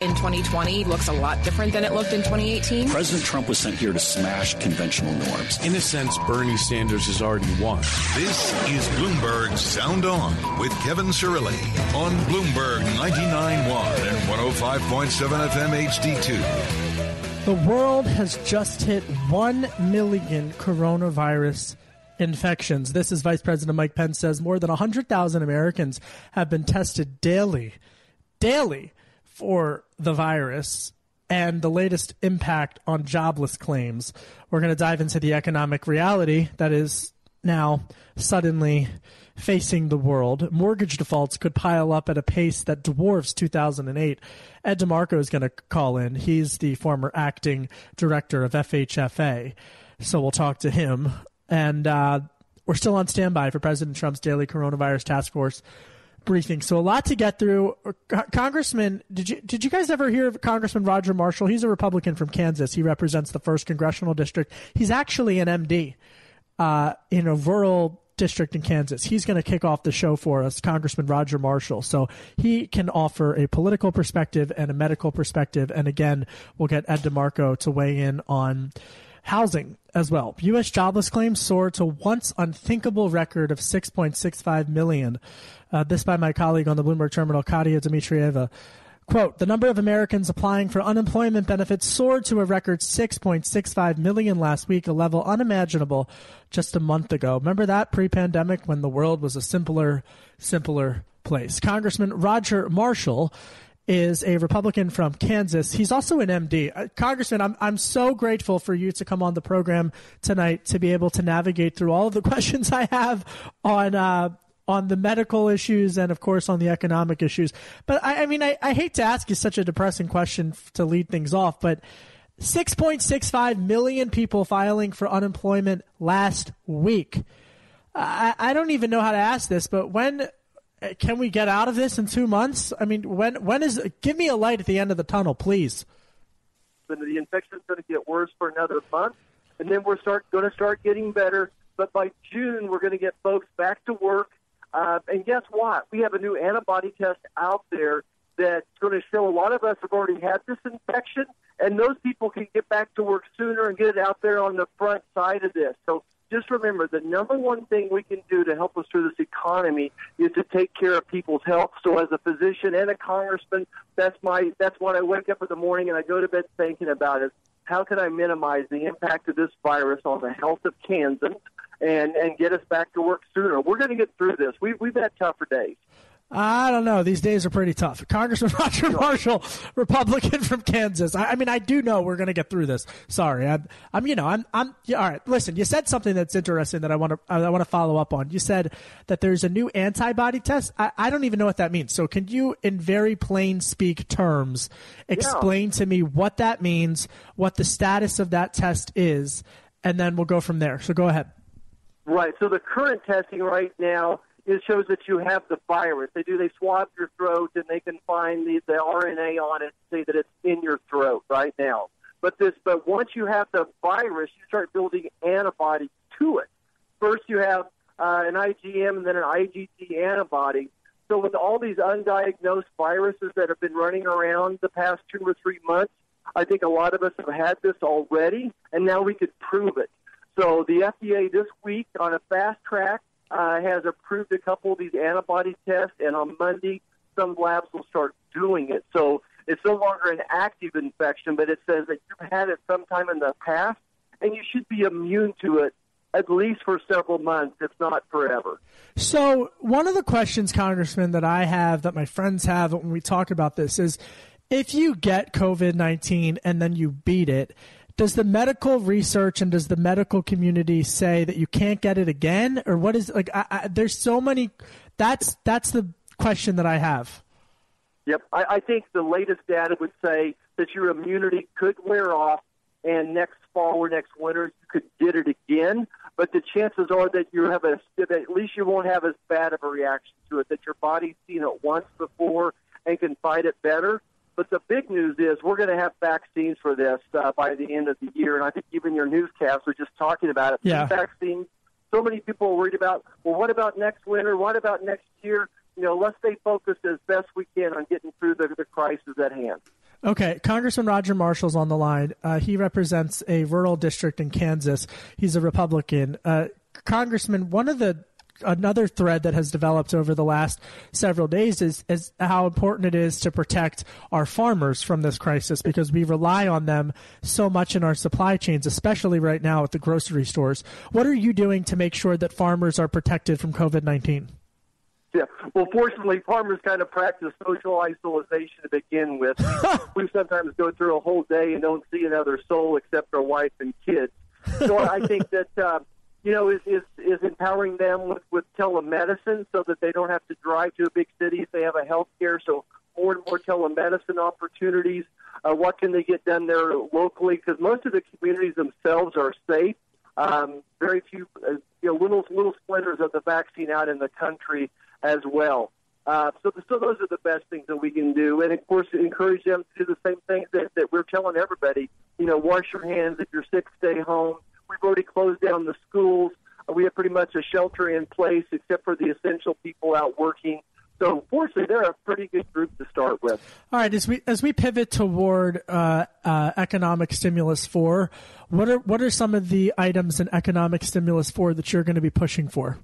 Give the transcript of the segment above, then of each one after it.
in 2020 looks a lot different than it looked in 2018. President Trump was sent here to smash conventional norms. In a sense, Bernie Sanders has already won. This is Bloomberg Sound On with Kevin Cirilli on Bloomberg 99.1 and 105.7 FM HD2. The world has just hit 1 million coronavirus infections. This is Vice President Mike Pence says more than 100,000 Americans have been tested daily. Daily for the virus and the latest impact on jobless claims. We're going to dive into the economic reality that is now suddenly facing the world. Mortgage defaults could pile up at a pace that dwarfs 2008. Ed DeMarco is going to call in. He's the former acting director of FHFA. So we'll talk to him. And uh, we're still on standby for President Trump's daily coronavirus task force briefing. So a lot to get through. Congressman, did you did you guys ever hear of Congressman Roger Marshall? He's a Republican from Kansas. He represents the first congressional district. He's actually an MD uh, in a rural district in Kansas. He's going to kick off the show for us, Congressman Roger Marshall. So he can offer a political perspective and a medical perspective. And again, we'll get Ed DeMarco to weigh in on housing as well. U.S. jobless claims soared to once unthinkable record of 6.65 million. Uh, this by my colleague on the Bloomberg terminal, Katia Dmitrieva. Quote, the number of Americans applying for unemployment benefits soared to a record 6.65 million last week, a level unimaginable just a month ago. Remember that pre pandemic when the world was a simpler, simpler place? Congressman Roger Marshall is a Republican from Kansas. He's also an MD. Uh, Congressman, I'm, I'm so grateful for you to come on the program tonight to be able to navigate through all of the questions I have on, uh, on the medical issues and of course on the economic issues. But I, I mean, I, I hate to ask you such a depressing question to lead things off, but 6.65 million people filing for unemployment last week. I, I don't even know how to ask this, but when uh, can we get out of this in two months? I mean, when when is? Give me a light at the end of the tunnel, please. The infection is going to get worse for another month, and then we're start going to start getting better. But by June, we're going to get folks back to work uh, and guess what? We have a new antibody test out there that's going to show a lot of us have already had this infection, and those people can get back to work sooner and get it out there on the front side of this. So just remember the number one thing we can do to help us through this economy is to take care of people's health. So as a physician and a congressman, that's my that's what I wake up in the morning and I go to bed thinking about is how can I minimize the impact of this virus on the health of Kansans and and get us back to work sooner. We're going to get through this. We've we've had tougher days. I don't know. These days are pretty tough. Congressman Roger Marshall, Republican from Kansas. I, I mean, I do know we're going to get through this. Sorry, I'm, I'm, you know, I'm, I'm. Yeah, all right, listen. You said something that's interesting that I want to, I want to follow up on. You said that there's a new antibody test. I, I don't even know what that means. So, can you, in very plain speak terms, explain yeah. to me what that means, what the status of that test is, and then we'll go from there. So, go ahead. Right. So the current testing right now it shows that you have the virus. They do they swab your throat and they can find the, the RNA on it, say that it's in your throat right now. But this, but once you have the virus, you start building antibodies to it. First, you have uh, an IgM and then an IgG antibody. So with all these undiagnosed viruses that have been running around the past two or three months, I think a lot of us have had this already, and now we could prove it. So the FDA this week on a fast track uh, has approved a couple of these antibody tests, and on Monday some labs will start doing it. So it's no longer an active infection, but it says that you've had it sometime in the past, and you should be immune to it at least for several months, if not forever. So, one of the questions, Congressman, that I have, that my friends have when we talk about this is if you get COVID 19 and then you beat it, does the medical research and does the medical community say that you can't get it again or what is like I, I, there's so many that's that's the question that i have Yep. I, I think the latest data would say that your immunity could wear off, and next fall or next winter you could get it again. But the chances are that you have a that at least you won't have as bad of a reaction to it. That your body's seen it once before and can fight it better. But the big news is we're going to have vaccines for this uh, by the end of the year, and I think even your newscast was just talking about it. Yeah. Vaccines. So many people are worried about. Well, what about next winter? What about next year? You know, let's stay focused as best we can on getting through the, the crisis at hand. Okay, Congressman Roger Marshall's on the line. Uh, he represents a rural district in Kansas. He's a Republican. Uh, Congressman, one of the another thread that has developed over the last several days is, is how important it is to protect our farmers from this crisis because we rely on them so much in our supply chains, especially right now at the grocery stores. What are you doing to make sure that farmers are protected from COVID 19? Yeah. Well, fortunately, farmers kind of practice social isolation to begin with. we sometimes go through a whole day and don't see another soul except our wife and kids. So I think that uh, you know is, is is empowering them with with telemedicine so that they don't have to drive to a big city if they have a health care. So more and more telemedicine opportunities. Uh, what can they get done there locally? Because most of the communities themselves are safe. Um, very few, uh, you know, little little splinters of the vaccine out in the country as well. Uh, so, so those are the best things that we can do, and of course, encourage them to do the same things that, that we're telling everybody. You know, wash your hands. If you're sick, stay home. We've already closed down the schools. We have pretty much a shelter in place, except for the essential people out working. So, fortunately, they're a pretty good group to start with. All right, as we as we pivot toward uh, uh, economic stimulus four, what are what are some of the items in economic stimulus four that you're going to be pushing for?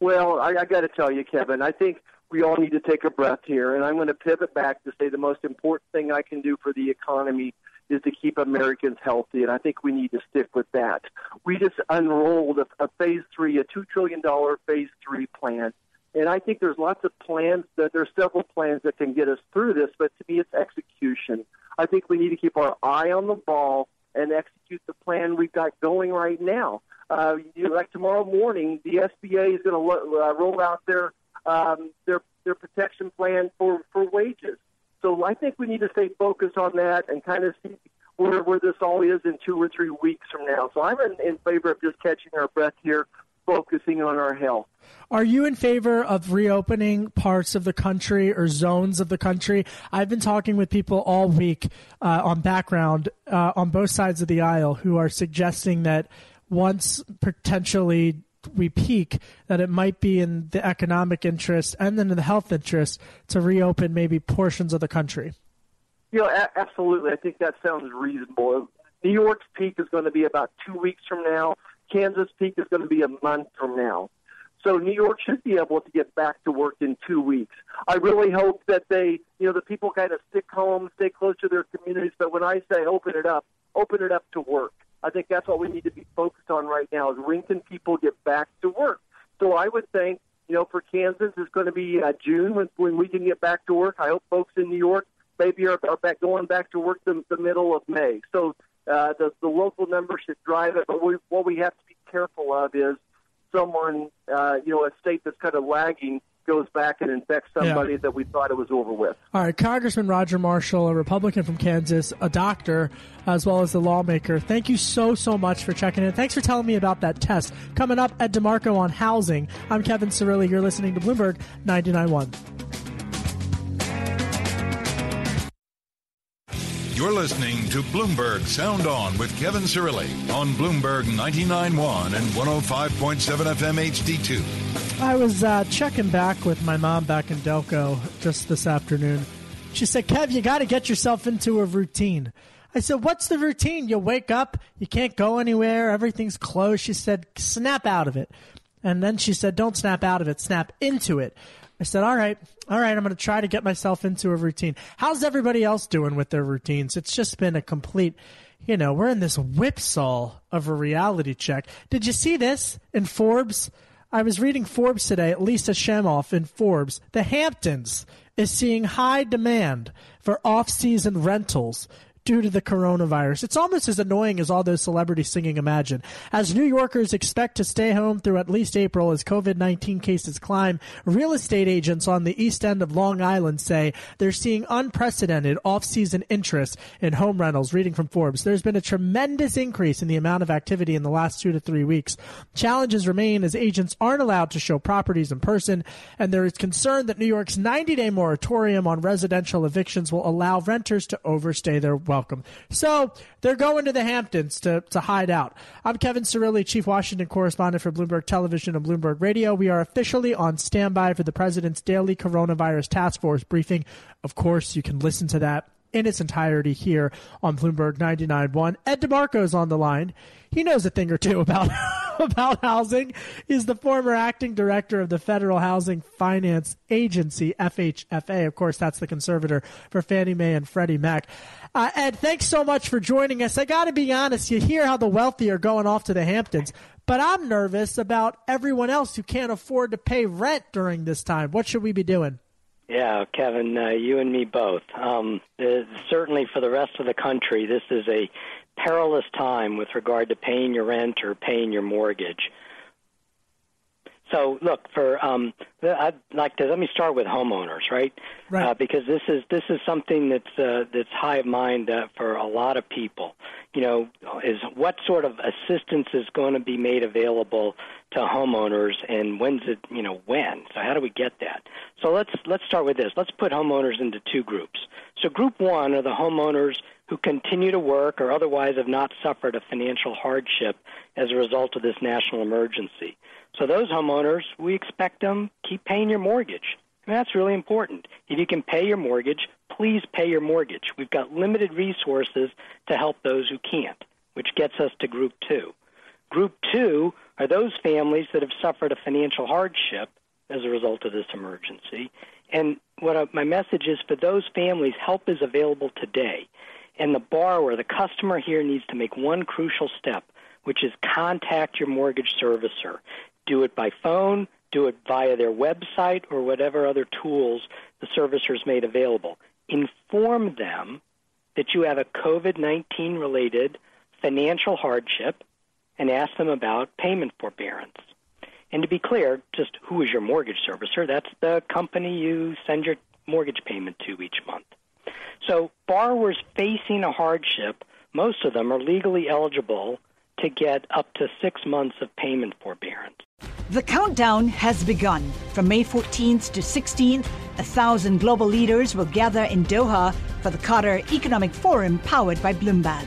Well, I, I got to tell you, Kevin, I think we all need to take a breath here, and I'm going to pivot back to say the most important thing I can do for the economy is to keep Americans healthy, and I think we need to stick with that. We just unrolled a, a phase three, a two trillion dollar phase three plan, and I think there's lots of plans that there's several plans that can get us through this, but to me, it's execution. I think we need to keep our eye on the ball and execute the plan we've got going right now uh, you know, like tomorrow morning, the SBA is going to lo- uh, roll out their um, their their protection plan for for wages. So I think we need to stay focused on that and kind of see where where this all is in two or three weeks from now. So I'm in, in favor of just catching our breath here, focusing on our health. Are you in favor of reopening parts of the country or zones of the country? I've been talking with people all week uh, on background uh, on both sides of the aisle who are suggesting that once potentially we peak, that it might be in the economic interest and then in the health interest to reopen maybe portions of the country. You know, a- absolutely. I think that sounds reasonable. New York's peak is going to be about two weeks from now. Kansas peak is going to be a month from now. So New York should be able to get back to work in two weeks. I really hope that they, you know, the people kind of stick home, stay close to their communities. But when I say open it up, open it up to work. I think that's what we need to be focused on right now is when can people get back to work. So I would think, you know, for Kansas, it's going to be uh, June when, when we can get back to work. I hope folks in New York maybe are, are back going back to work the, the middle of May. So uh, the, the local numbers should drive it. But we, what we have to be careful of is someone, uh, you know, a state that's kind of lagging goes back and infects somebody yeah. that we thought it was over with. All right, Congressman Roger Marshall, a Republican from Kansas, a doctor, as well as the lawmaker. Thank you so, so much for checking in. Thanks for telling me about that test. Coming up Ed DeMarco on housing, I'm Kevin Cirilli. You're listening to Bloomberg 99.1. You're listening to Bloomberg Sound On with Kevin Cirilli on Bloomberg 99.1 and 105.7 FM HD2. I was uh, checking back with my mom back in Delco just this afternoon. She said, Kev, you got to get yourself into a routine. I said, What's the routine? You wake up, you can't go anywhere, everything's closed. She said, Snap out of it. And then she said, Don't snap out of it, snap into it. I said, all right, all right, I'm going to try to get myself into a routine. How's everybody else doing with their routines? It's just been a complete, you know, we're in this whipsaw of a reality check. Did you see this in Forbes? I was reading Forbes today, Lisa Chamoff in Forbes. The Hamptons is seeing high demand for off season rentals due to the coronavirus. It's almost as annoying as all those celebrities singing Imagine. As New Yorkers expect to stay home through at least April as COVID 19 cases climb, real estate agents on the east end of Long Island say they're seeing unprecedented off season interest in home rentals. Reading from Forbes, there's been a tremendous increase in the amount of activity in the last two to three weeks. Challenges remain as agents aren't allowed to show properties in person, and there is concern that New York's 90 day moratorium on residential evictions will allow renters to overstay their welcome. So they're going to the Hamptons to, to hide out. I'm Kevin Cirilli, Chief Washington Correspondent for Bloomberg Television and Bloomberg Radio. We are officially on standby for the President's daily coronavirus task force briefing. Of course, you can listen to that in its entirety here on Bloomberg 99.1. Ed DeMarco is on the line. He knows a thing or two about about housing. He's the former acting director of the Federal Housing Finance Agency, FHFA. Of course, that's the conservator for Fannie Mae and Freddie Mac. Uh, Ed, thanks so much for joining us. I got to be honest, you hear how the wealthy are going off to the Hamptons, but I'm nervous about everyone else who can't afford to pay rent during this time. What should we be doing? Yeah, Kevin, uh, you and me both. Um, uh, certainly for the rest of the country, this is a perilous time with regard to paying your rent or paying your mortgage. So, look for um, I'd like to let me start with homeowners, right? Right. Uh, because this is this is something that's uh, that's high of mind uh, for a lot of people. You know, is what sort of assistance is going to be made available to homeowners, and when's it? You know, when? So, how do we get that? So let's let's start with this. Let's put homeowners into two groups. So, group one are the homeowners who continue to work or otherwise have not suffered a financial hardship as a result of this national emergency. So those homeowners, we expect them to keep paying your mortgage. And that's really important. If you can pay your mortgage, please pay your mortgage. We've got limited resources to help those who can't, which gets us to group 2. Group 2 are those families that have suffered a financial hardship as a result of this emergency. And what I, my message is for those families, help is available today. And the borrower, the customer here needs to make one crucial step, which is contact your mortgage servicer. Do it by phone, do it via their website, or whatever other tools the servicers made available. Inform them that you have a COVID 19 related financial hardship and ask them about payment forbearance. And to be clear, just who is your mortgage servicer? That's the company you send your mortgage payment to each month. So, borrowers facing a hardship, most of them are legally eligible to get up to six months of payment forbearance. The countdown has begun. From May 14th to 16th, a thousand global leaders will gather in Doha for the Qatar Economic Forum powered by Bloomberg.